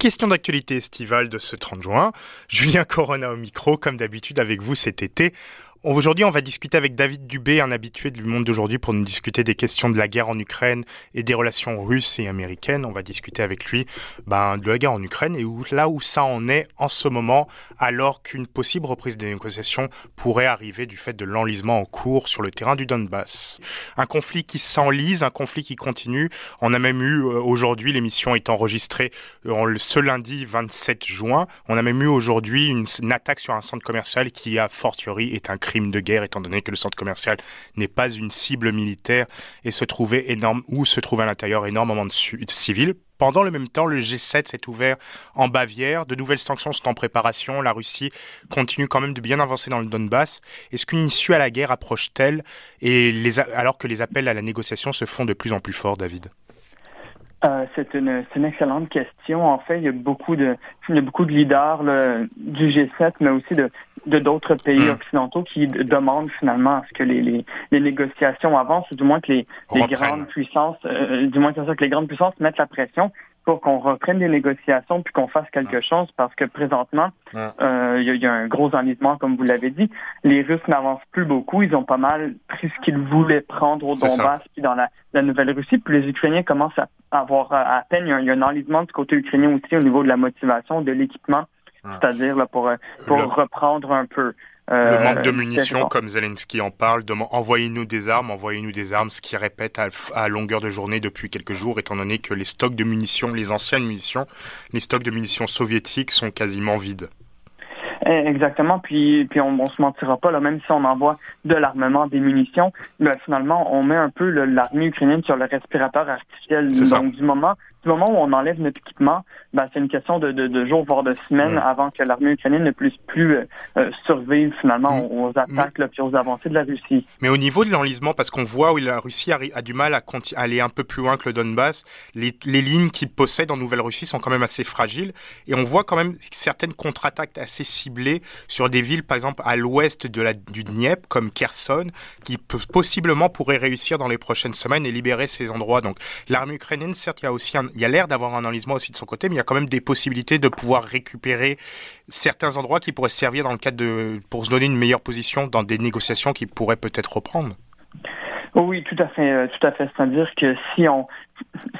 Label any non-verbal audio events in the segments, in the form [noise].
Question d'actualité estivale de ce 30 juin. Julien Corona au micro, comme d'habitude avec vous cet été. Aujourd'hui, on va discuter avec David Dubé, un habitué du monde d'aujourd'hui, pour nous discuter des questions de la guerre en Ukraine et des relations russes et américaines. On va discuter avec lui ben, de la guerre en Ukraine et là où ça en est en ce moment, alors qu'une possible reprise des négociations pourrait arriver du fait de l'enlisement en cours sur le terrain du Donbass. Un conflit qui s'enlise, un conflit qui continue. On a même eu euh, aujourd'hui, l'émission est enregistrée euh, ce lundi 27 juin, on a même eu aujourd'hui une, une attaque sur un centre commercial qui, a fortiori, est un crime de guerre, étant donné que le centre commercial n'est pas une cible militaire et se trouvait énorme, ou se trouve à l'intérieur énormément de, civils. Pendant le même temps, le G7 s'est ouvert en Bavière. De nouvelles sanctions sont en préparation. La Russie continue quand même de bien avancer dans le Donbass. Est-ce qu'une issue à la guerre approche-t-elle et alors que les appels à la négociation se font de plus en plus forts, David? Euh, c'est une, une, excellente question. En fait, il y a beaucoup de, il y a beaucoup de leaders là, du G7, mais aussi de de d'autres pays mm. occidentaux qui demandent finalement à ce que les, les, les négociations avancent, ou du moins que les, les grandes puissances, euh, du moins que, ça, que les grandes puissances mettent la pression pour qu'on reprenne des négociations puis qu'on fasse quelque chose parce que présentement, euh, il y, a un gros enlisement, comme vous l'avez dit. Les Russes n'avancent plus beaucoup. Ils ont pas mal pris ce qu'ils voulaient prendre au Donbass puis dans la, la Nouvelle-Russie. Puis les Ukrainiens commencent à avoir à peine, il y, a, un enlisement du côté ukrainien aussi au niveau de la motivation, de l'équipement, c'est-à-dire là, pour, pour reprendre un peu. Euh, le manque de munitions, comme Zelensky en parle, de envoyez-nous des armes, envoyez-nous des armes, ce qui répète à, longueur de journée depuis quelques jours, étant donné que les stocks de munitions, les anciennes munitions, les stocks de munitions soviétiques sont quasiment vides. Eh, exactement. Puis, puis on, on se mentira pas là, même si on envoie de l'armement, des munitions, ben, finalement, on met un peu l'armée ukrainienne sur le respirateur artificiel. Donc, du moment du moment où on enlève notre équipement, ben, c'est une question de, de, de, jours, voire de semaines avant que l'armée ukrainienne ne puisse plus euh, euh, survivre finalement aux, attaques là, puis aux avancées de la Russie. Mais au niveau de l'enlisement, parce qu'on voit où la Russie a, a du mal à aller un peu plus loin que le Donbass, les, les lignes qu'ils possèdent en Nouvelle-Russie sont quand même assez fragiles, et on voit quand même certaines contre-attaques assez ciblées sur des villes, par exemple à l'ouest de la, du Dniepr, comme Kherson, qui possiblement pourraient réussir dans les prochaines semaines et libérer ces endroits. Donc l'armée ukrainienne, certes, il y a aussi un, il y a l'air d'avoir un enlisement aussi de son côté, mais il y a quand même des possibilités de pouvoir récupérer certains endroits qui pourraient servir dans le cadre de, pour se donner une meilleure position dans des négociations qui pourraient peut-être reprendre. Oui, tout à fait, euh, tout à fait. C'est-à-dire que si on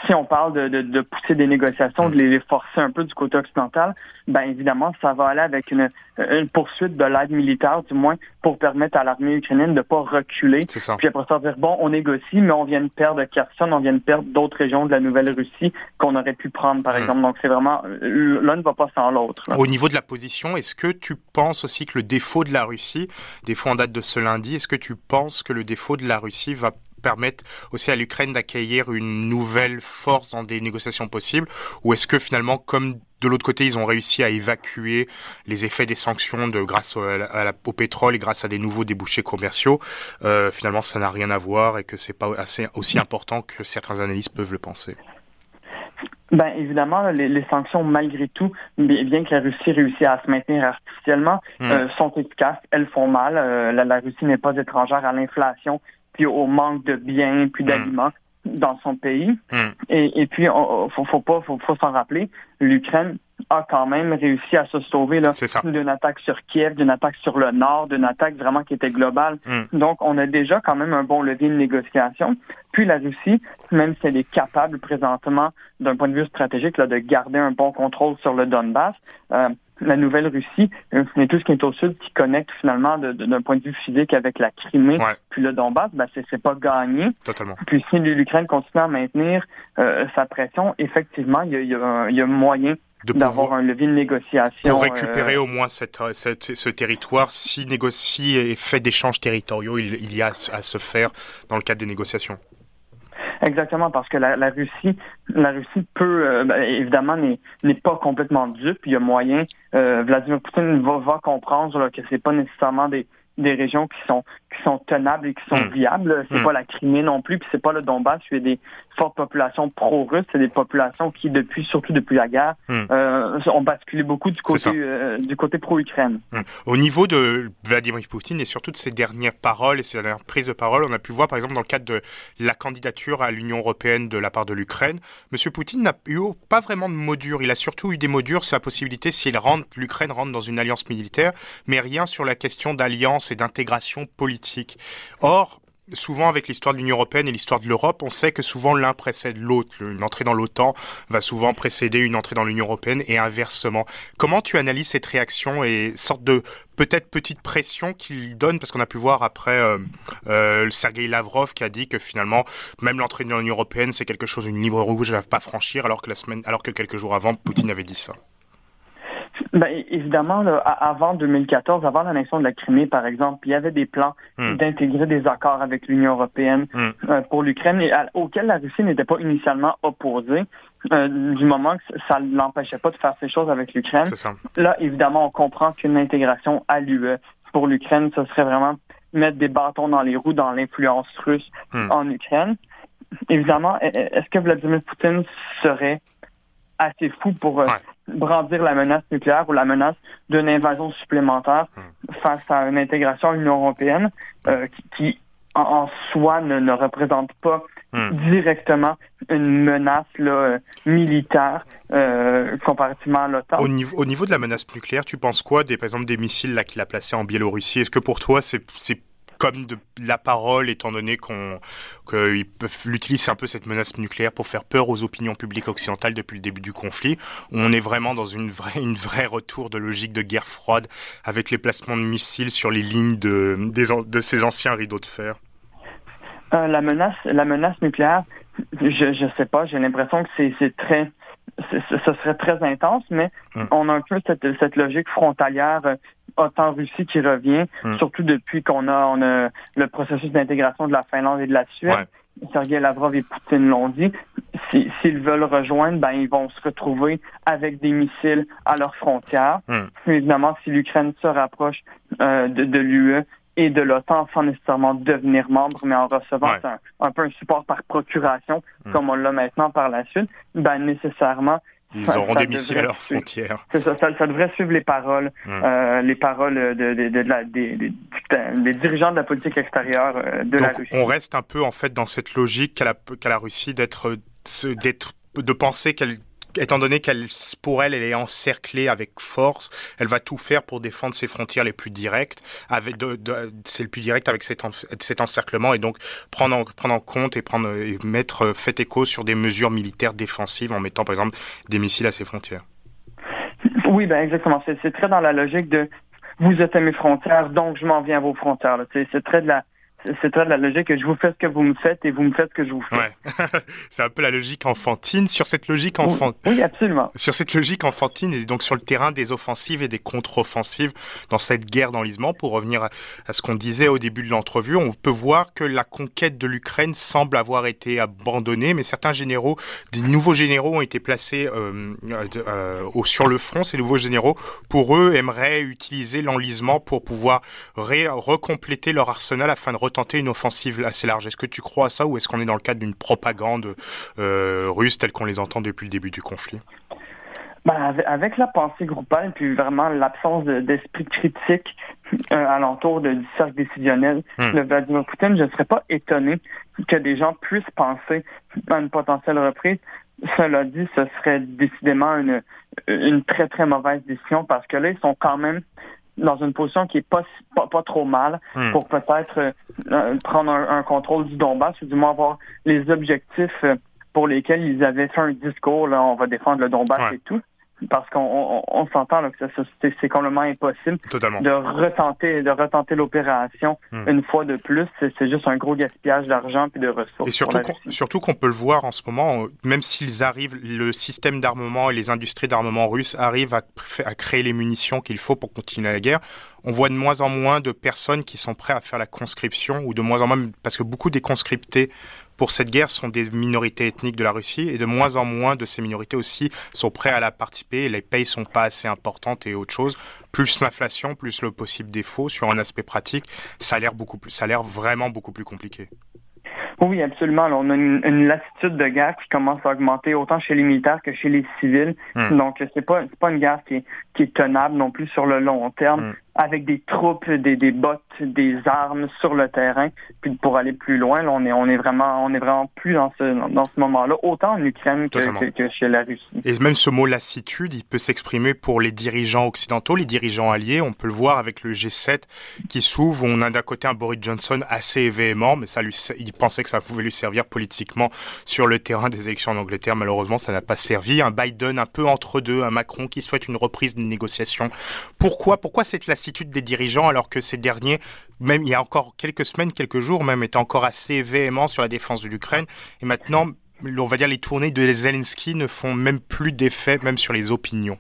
si on parle de, de, de, pousser des négociations, de les forcer un peu du côté occidental, ben évidemment, ça va aller avec une, une poursuite de l'aide militaire, du moins, pour permettre à l'armée ukrainienne de pas reculer. Ça. Puis après ça, dire bon, on négocie, mais on vient de perdre Kherson, on vient de perdre d'autres régions de la Nouvelle-Russie qu'on aurait pu prendre, par mm. exemple. Donc c'est vraiment l'un ne va pas sans l'autre. Au niveau de la position, est-ce que tu penses aussi que le défaut de la Russie, défaut en date de ce lundi, est-ce que tu penses que le défaut de la Russie va permettre aussi à l'Ukraine d'accueillir une nouvelle force dans des négociations possibles Ou est-ce que finalement, comme de l'autre côté, ils ont réussi à évacuer les effets des sanctions de, grâce au, pétrole et grâce à des nouveaux débouchés commerciaux, euh, finalement, ça n'a rien à voir et que c'est pas assez, aussi important que certains analystes peuvent le penser? Ben évidemment, les, sanctions, malgré tout, bien que la Russie réussisse à se maintenir artificiellement, hmm. euh, sont efficaces. Elles font mal. Euh, la, Russie n'est pas étrangère à l'inflation au manque de biens puis hmm. d'aliments dans son pays. Hmm. Et, et, puis, il faut, faut pas, faut, faut s'en rappeler, l'Ukraine a quand même réussi à se sauver là, d'une attaque sur Kiev, d'une attaque sur le nord, d'une attaque vraiment qui était globale. Hmm. Donc, on a déjà quand même un bon levier de négociation. Puis la Russie, même si elle est capable présentement, d'un point de vue stratégique, là, de garder un bon contrôle sur le Donbass, euh, la Nouvelle-Russie, mais euh, tout ce qui est au sud qui connecte finalement d'un point de vue physique avec la Crimée, puis le Donbass, ben c'est pas gagné. Totalement. Puis si l'Ukraine continue à maintenir euh, sa pression, effectivement, il y a, y, a, y a, moyen d'avoir un levier de négociation. Pour récupérer euh, au moins cette, cette, ce territoire, si négocie et fait d'échanges territoriaux, il, il y a à se faire dans le cadre des négociations. Exactement, parce que la, la Russie, la Russie peut euh, ben, évidemment n'est pas complètement dupe. Il y a moyen. Euh, Vladimir Poutine va, va comprendre là, que c'est pas nécessairement des, des régions qui sont qui sont tenables et qui sont hmm. viables. C'est hmm. pas la Crimée non plus, puis c'est pas le Donbass. C'est des forte population pro-russe, c'est des populations qui, depuis, surtout depuis la guerre, hmm. euh, ont basculé beaucoup du côté, euh, du côté pro-Ukraine. Hmm. Au niveau de Vladimir Poutine et surtout de ses dernières paroles et ses dernières prises de parole, on a pu voir par exemple dans le cadre de la candidature à l'Union européenne de la part de l'Ukraine, M. Poutine n'a eu pas vraiment de mots durs. Il a surtout eu des mots durs sur la possibilité, si rentre, l'Ukraine rentre dans une alliance militaire, mais rien sur la question d'alliance et d'intégration politique. Or, souvent avec l'histoire de l'Union européenne et l'histoire de l'Europe, on sait que souvent l'un précède l'autre. Une entrée dans l'OTAN va souvent précéder une entrée dans l'Union européenne et inversement. Comment tu analyses cette réaction et sorte de peut-être petite pression qu'il donne? Parce qu'on a pu voir après euh, euh, Sergei Lavrov qui a dit que finalement même l'entrée dans l'Union européenne c'est quelque chose une libre rouge à pas franchir alors que la semaine alors que quelques jours avant Poutine avait dit ça. Ben, évidemment, avant 2014, avant l'annexion de la Crimée, par exemple, il y avait des plans hmm. d'intégrer des accords avec l'Union européenne hmm. euh, pour l'Ukraine, auxquels la Russie n'était pas initialement opposée, euh, du moment que ça ne l'empêchait pas de faire ces choses avec l'Ukraine. Là, évidemment, on comprend qu'une intégration à l'UE pour l'Ukraine, ce serait vraiment mettre des bâtons dans les roues dans l'influence russe hmm. en Ukraine. Évidemment, est-ce que Vladimir Poutine serait assez fou pour euh, brandir la menace nucléaire ou la menace d'une invasion supplémentaire hmm. face à une intégration à l'Union européenne euh, qui, en, soi, ne, représente pas hmm. directement une menace là, militaire euh, comparativement à l'OTAN. Au niveau, au niveau de la menace nucléaire, tu penses quoi des, par exemple, des missiles qu'il a placés en Biélorussie? Est-ce que pour toi, c'est comme de la parole, étant donné qu'on qu'ils l'utiliser un peu cette menace nucléaire pour faire peur aux opinions publiques occidentales depuis le début du conflit. On est vraiment dans une vraie, une vraie retour de logique de guerre froide avec les placements de missiles sur les lignes de, de ces anciens rideaux de fer. Euh, la menace, la menace nucléaire, je je sais pas. J'ai l'impression que c'est très ce serait très intense, mais hum. on a un peu cette, cette logique frontalière euh, OTAN-Russie qui revient, hum. surtout depuis qu'on a, on a le processus d'intégration de la Finlande et de la Suède. Ouais. Sergei Lavrov et Poutine l'ont dit. S'ils veulent rejoindre, ben ils vont se retrouver avec des missiles à leurs frontières. Hum. Évidemment, si l'Ukraine se rapproche euh, de, de l'UE, et de l'OTAN sans nécessairement devenir membre, mais en recevant un, peu un support par procuration, hmm. comme on l'a maintenant par la suite, ben nécessairement ils auront des missiles à leurs frontières. Ça, ça, devrait suivre les paroles, hmm. euh, les paroles de, de, de, la, des, des, dirigeants de la politique extérieure euh, de la Russie. On reste un peu en fait dans cette logique qu'a la, qu la Russie d'être d'être de penser qu'elle étant donné qu'elle, pour elle, elle est encerclée avec force, elle va tout faire pour défendre ses frontières les plus directes. C'est le plus direct avec cet, encerclement et donc prendre en, prendre en compte et prendre et mettre fait écho sur des mesures militaires défensives en mettant par exemple des missiles à ses frontières. Oui, ben exactement. C'est très dans la logique de vous êtes à mes frontières, donc je m'en viens à vos frontières. C'est très de la c'est très la logique que je vous fais ce que vous me faites et vous me faites ce que je vous fais. Ouais. [laughs] c'est un peu la logique enfantine. Sur cette logique enfantine. Oui, absolument. Sur cette logique enfantine et donc sur le terrain des offensives et des contre-offensives dans cette guerre d'enlisement, pour revenir à, ce qu'on disait au début de l'entrevue, on peut voir que la conquête de l'Ukraine semble avoir été abandonnée, mais certains généraux, des nouveaux généraux ont été placés euh, euh, sur le front. Ces nouveaux généraux, pour eux, aimeraient utiliser l'enlisement pour pouvoir recompléter leur arsenal afin de tenter une offensive assez large. Est-ce que tu crois à ça ou est-ce qu'on est dans le cadre d'une propagande euh, russe telle qu'on les entend depuis le début du conflit? Ben, avec, la pensée groupale, puis vraiment l'absence d'esprit critique euh, alentour de, du cercle décisionnel hmm. de Vladimir Poutine, je ne serais pas étonné que des gens puissent penser à une potentielle reprise. Cela dit, ce serait décidément une, une très, très mauvaise décision parce que là, ils sont quand même dans une position qui est pas pas, trop mal hmm. pour peut-être euh, euh, prendre un, contrôle du Donbass ou du moins avoir les objectifs euh, pour lesquels ils avaient fait un discours là on va défendre le Donbass et tout parce qu'on on, s'entend que c'est complètement impossible de retenter de retenter l'opération hmm. une fois de plus. C'est juste un gros gaspillage d'argent et de ressources. Et surtout qu'on, surtout qu'on peut le voir en ce moment, même s'ils arrivent, le système d'armement et les industries d'armement russes arrivent à, à créer les munitions qu'il faut pour continuer la guerre. On voit de moins en moins de personnes qui sont prêtes à faire la conscription ou de moins en moins parce que beaucoup des conscriptés pour cette guerre sont des minorités ethniques de la Russie et de moins en moins de ces minorités aussi sont prêts à la participer. Les payes sont pas assez importantes et autre chose. Plus l'inflation, plus le possible défaut sur un aspect pratique, ça a l'air beaucoup plus, ça a l'air vraiment beaucoup plus compliqué. Oui, absolument. on a une, latitude de guerre qui commence à augmenter autant chez les militaires que chez les civils. Hmm. Donc, c'est pas c'est pas une guerre qui est, qui est tenable non plus sur le long terme. Hmm avec des troupes, des, des bottes, des armes sur le terrain. Puis pour aller plus loin, là, on est on est vraiment on est vraiment plus dans ce dans ce moment-là, autant en Ukraine que, que, chez la Russie. Et même ce mot lassitude, il peut s'exprimer pour les dirigeants occidentaux, les dirigeants alliés. On peut le voir avec le G7 qui s'ouvre. On a d'un côté un Boris Johnson assez véhément, mais ça lui il pensait que ça pouvait lui servir politiquement sur le terrain des élections en Angleterre. Malheureusement, ça n'a pas servi. Un Biden un peu entre deux, un Macron qui souhaite une reprise des négociations. Pourquoi pourquoi cette lassitude des dirigeants alors que ces derniers, même il y a encore quelques semaines, quelques jours même, étaient encore assez véhéments sur la défense de l'Ukraine. Et maintenant, on va dire les tournées de Zelensky ne font même plus d'effet, même sur les opinions.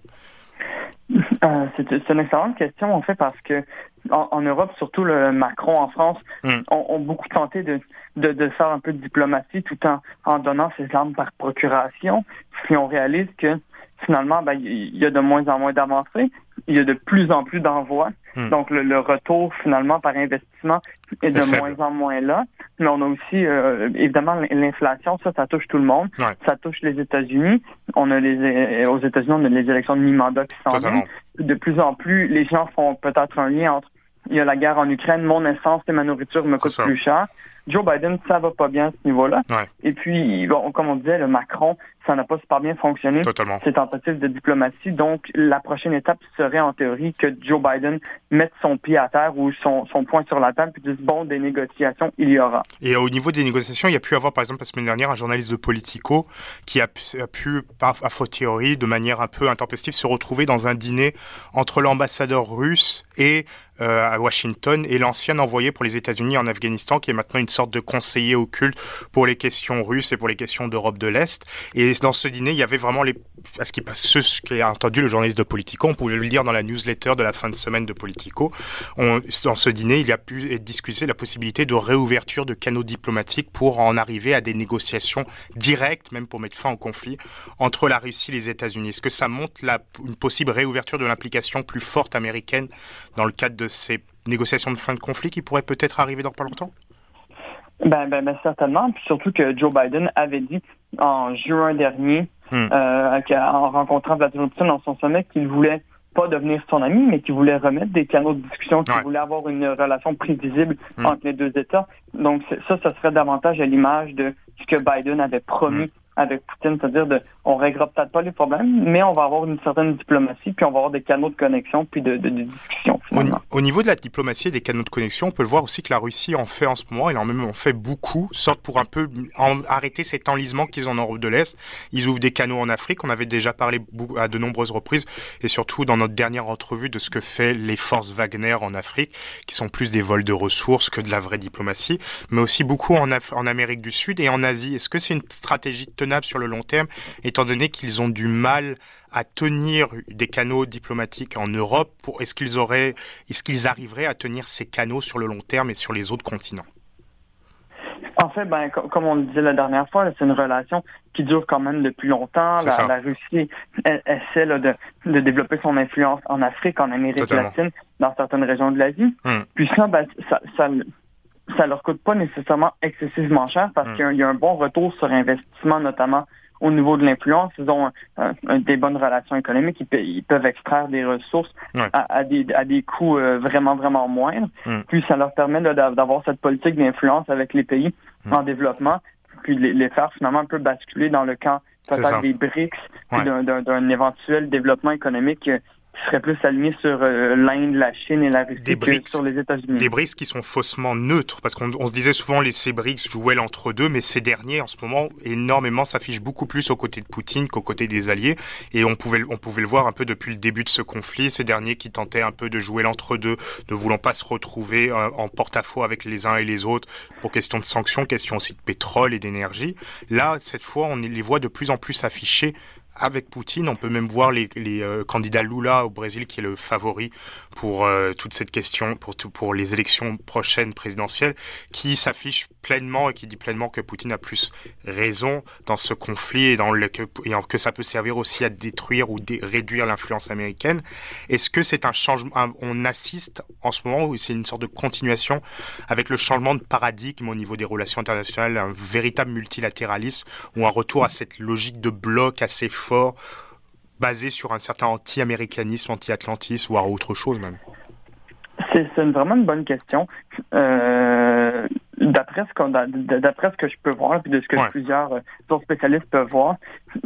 Euh, c'est une excellente question, en fait, parce que en, Europe, surtout le Macron en France, hmm. ont, beaucoup tenté de, de, faire un peu de diplomatie tout en, en donnant ses armes par procuration. Puis on réalise que finalement, ben, il y a de moins en moins d'avancées, il y a de plus en plus d'envois. Hmm. Donc, le, retour, finalement, par investissement est de moins en moins là. Mais on a aussi, euh, évidemment, l'inflation, ça, ça touche tout le monde. Ça touche les États-Unis. On a les, aux États-Unis, on a les élections de mi-mandat qui s'en viennent. De plus en plus, les gens font peut-être un lien entre il y a la guerre en Ukraine, mon essence et ma nourriture me coûtent plus cher. Joe Biden, ça va pas bien à ce niveau-là. Et puis, bon, comme on disait, le Macron, ça n'a pas super bien fonctionné. Totalement. Ces tentatives de diplomatie. Donc, la prochaine étape serait en théorie que Joe Biden mette son pied à terre ou son, son point sur la table puis dise bon, des négociations, il y aura. Et au niveau des négociations, il y a pu avoir, par exemple, la semaine dernière, un journaliste de Politico qui a pu, a pu par, à faux théorie, de manière un peu intempestive, se retrouver dans un dîner entre l'ambassadeur russe et euh, à Washington et l'ancien envoyé pour les États-Unis en Afghanistan, qui est maintenant une sorte de conseiller occulte pour les questions russes et pour les questions d'Europe de l'Est. Et dans ce dîner, il y avait vraiment ce qui, a entendu le journaliste de Politico, on pouvait le lire dans la newsletter de la fin de semaine de Politico. Dans ce dîner, il y a pu être discuté la possibilité de réouverture de canaux diplomatiques pour en arriver à des négociations directes, même pour mettre fin au conflit entre la Russie et les États-Unis. Est-ce que ça montre une possible réouverture de l'implication plus forte américaine dans le cadre de ces négociations de fin de conflit qui pourraient peut-être arriver dans pas longtemps? Ben, ben, ben, certainement. Puis surtout que Joe Biden avait dit en juin dernier, hmm. euh, en rencontrant Vladimir Poutine dans son sommet, qu'il voulait pas devenir son ami, mais qu'il voulait remettre des canaux de discussion, qu'il voulait avoir une relation prévisible hmm. entre les deux États. Donc ça, ça serait davantage à l'image de ce que Biden avait promis hmm avec Poutine, c'est-à-dire de, on réglera peut-être pas les problèmes, mais on va avoir une certaine diplomatie, puis on va avoir des canaux de connexion, puis de, de, discussion. Au, niveau de la diplomatie et des canaux de connexion, on peut le voir aussi que la Russie en fait en ce moment, elle en même en fait beaucoup, sorte pour un peu arrêter cet enlisement qu'ils ont en Europe de l'Est. Ils ouvrent des canaux en Afrique, on avait déjà parlé à de nombreuses reprises, et surtout dans notre dernière entrevue de ce que fait les forces Wagner en Afrique, qui sont plus des vols de ressources que de la vraie diplomatie, mais aussi beaucoup en, en Amérique du Sud et en Asie. Est-ce que c'est une stratégie de sur le long terme, étant donné qu'ils ont du mal à tenir des canaux diplomatiques en Europe Est-ce qu'ils auraient, est-ce qu'ils arriveraient à tenir ces canaux sur le long terme et sur les autres continents? En fait, ben, comme on le disait la dernière fois, c'est une relation qui dure quand même depuis longtemps. La, Russie essaie de, développer son influence en Afrique, en Amérique latine, dans certaines régions de l'Asie. Hmm. Puis ça, ben, ça, ça, ça leur coûte pas nécessairement excessivement cher parce hmm. qu'il y, a un bon retour sur investissement, notamment au niveau de l'influence. Ils ont des bonnes relations économiques. Ils, peuvent extraire des ressources à, des, à des coûts euh, vraiment, vraiment moindres. Hmm. Puis ça leur permet d'avoir cette politique d'influence avec les pays hmm. en développement, puis les, les, faire finalement un peu basculer dans le camp peut-être des BRICS, d'un éventuel développement économique serait plus aligné sur euh, l'Inde, la Chine et la Russie des que sur les États-Unis. Des BRICS qui sont faussement neutres, parce qu'on se disait souvent les ces BRICS jouaient l'entre deux, mais ces derniers en ce moment énormément s'affichent beaucoup plus aux côtés de Poutine qu'aux côtés des alliés, et on pouvait on pouvait le voir un peu depuis le début de ce conflit, ces derniers qui tentaient un peu de jouer l'entre deux, ne voulant pas se retrouver euh, en porte-à-faux avec les uns et les autres pour question de sanctions, question aussi de pétrole et d'énergie. Là, cette fois, on les voit de plus en plus affichés avec Poutine. On peut même voir les, euh, candidats Lula au Brésil, qui est le favori pour euh, toute cette question, pour, les élections prochaines présidentielles, qui s'affiche pleinement et qui dit pleinement que Poutine a plus raison dans ce conflit et, que, ça peut servir aussi à détruire ou réduire l'influence américaine. Est-ce que c'est un changement, on assiste en ce moment, ou c'est une sorte de continuation avec le changement de paradigme au niveau des relations internationales, un véritable multilatéralisme ou un retour à cette logique de bloc assez fort, basé sur un certain anti-américanisme, anti-atlantisme ou à autre chose même C'est vraiment une bonne question. Euh, d'après ce, d'après ce que je peux voir, puis de ce que plusieurs euh, spécialistes peuvent voir,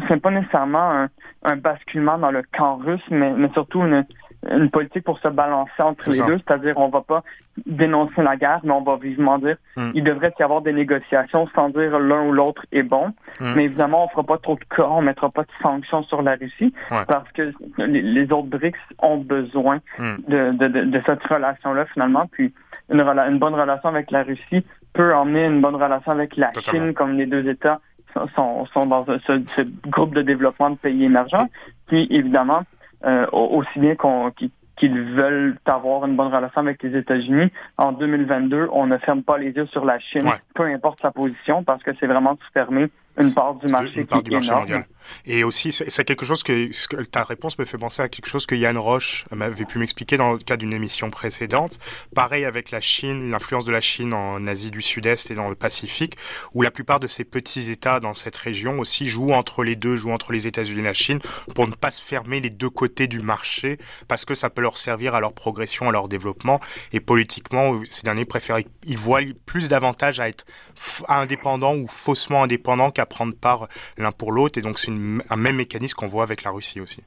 c'est pas nécessairement un, basculement dans le camp russe, mais, mais surtout une, une politique pour se balancer entre les deux, c'est-à-dire on va pas dénoncer la guerre, mais on va vivement dire hmm. il devrait y avoir des négociations sans dire l'un ou l'autre est bon. Hmm. Mais évidemment, on fera pas trop de cas, on mettra pas de sanctions sur la Russie parce que les, autres BRICS ont besoin hmm. de, de, de, cette relation-là finalement. Puis une, une bonne relation avec la Russie peut emmener une bonne relation avec la Chine, comme les deux États sont, sont dans ce, ce, groupe de développement de pays émergents. Puis évidemment, euh, aussi bien qu'on qu'ils veulent avoir une bonne relation avec les États-Unis. En 2022, on ne ferme pas les yeux sur la Chine, peu importe sa position, parce que c'est vraiment de fermer une part du marché qui est énorme. Et aussi, c'est quelque chose que, ta réponse me fait penser à quelque chose que Yann Roche m'avait pu m'expliquer dans le cas d'une émission précédente. Pareil avec la Chine, l'influence de la Chine en Asie du Sud-Est et dans le Pacifique, où la plupart de ces petits États dans cette région aussi jouent entre les deux, jouent entre les États-Unis et la Chine, pour ne pas se fermer les deux côtés du marché, parce que ça peut leur servir à leur progression, à leur développement. Et politiquement, ces derniers préfèrent, ils voient plus d'avantages à être indépendants ou faussement indépendants qu'à prendre part l'un pour l'autre. Et donc, c'est un même mécanisme qu'on voit avec la Russie aussi.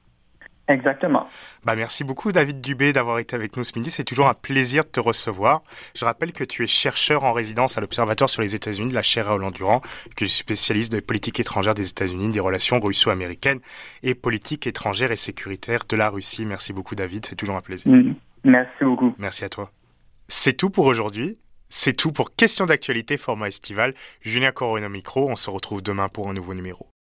Exactement. Bah merci beaucoup David Dubé d'avoir été avec nous ce midi. C'est toujours un plaisir de te recevoir. Je rappelle que tu es chercheur en résidence à l'Observatoire sur les États-Unis de la chaire Roland Durand, que tu es spécialiste de politique étrangère des États-Unis, des relations russo-américaines et politique étrangère et sécuritaire de la Russie. Merci beaucoup David, c'est toujours un plaisir. Mm. Merci beaucoup. Merci à toi. C'est tout pour aujourd'hui. C'est tout pour Question d'actualité format estival. Julien Corona micro. On se retrouve demain pour un nouveau numéro.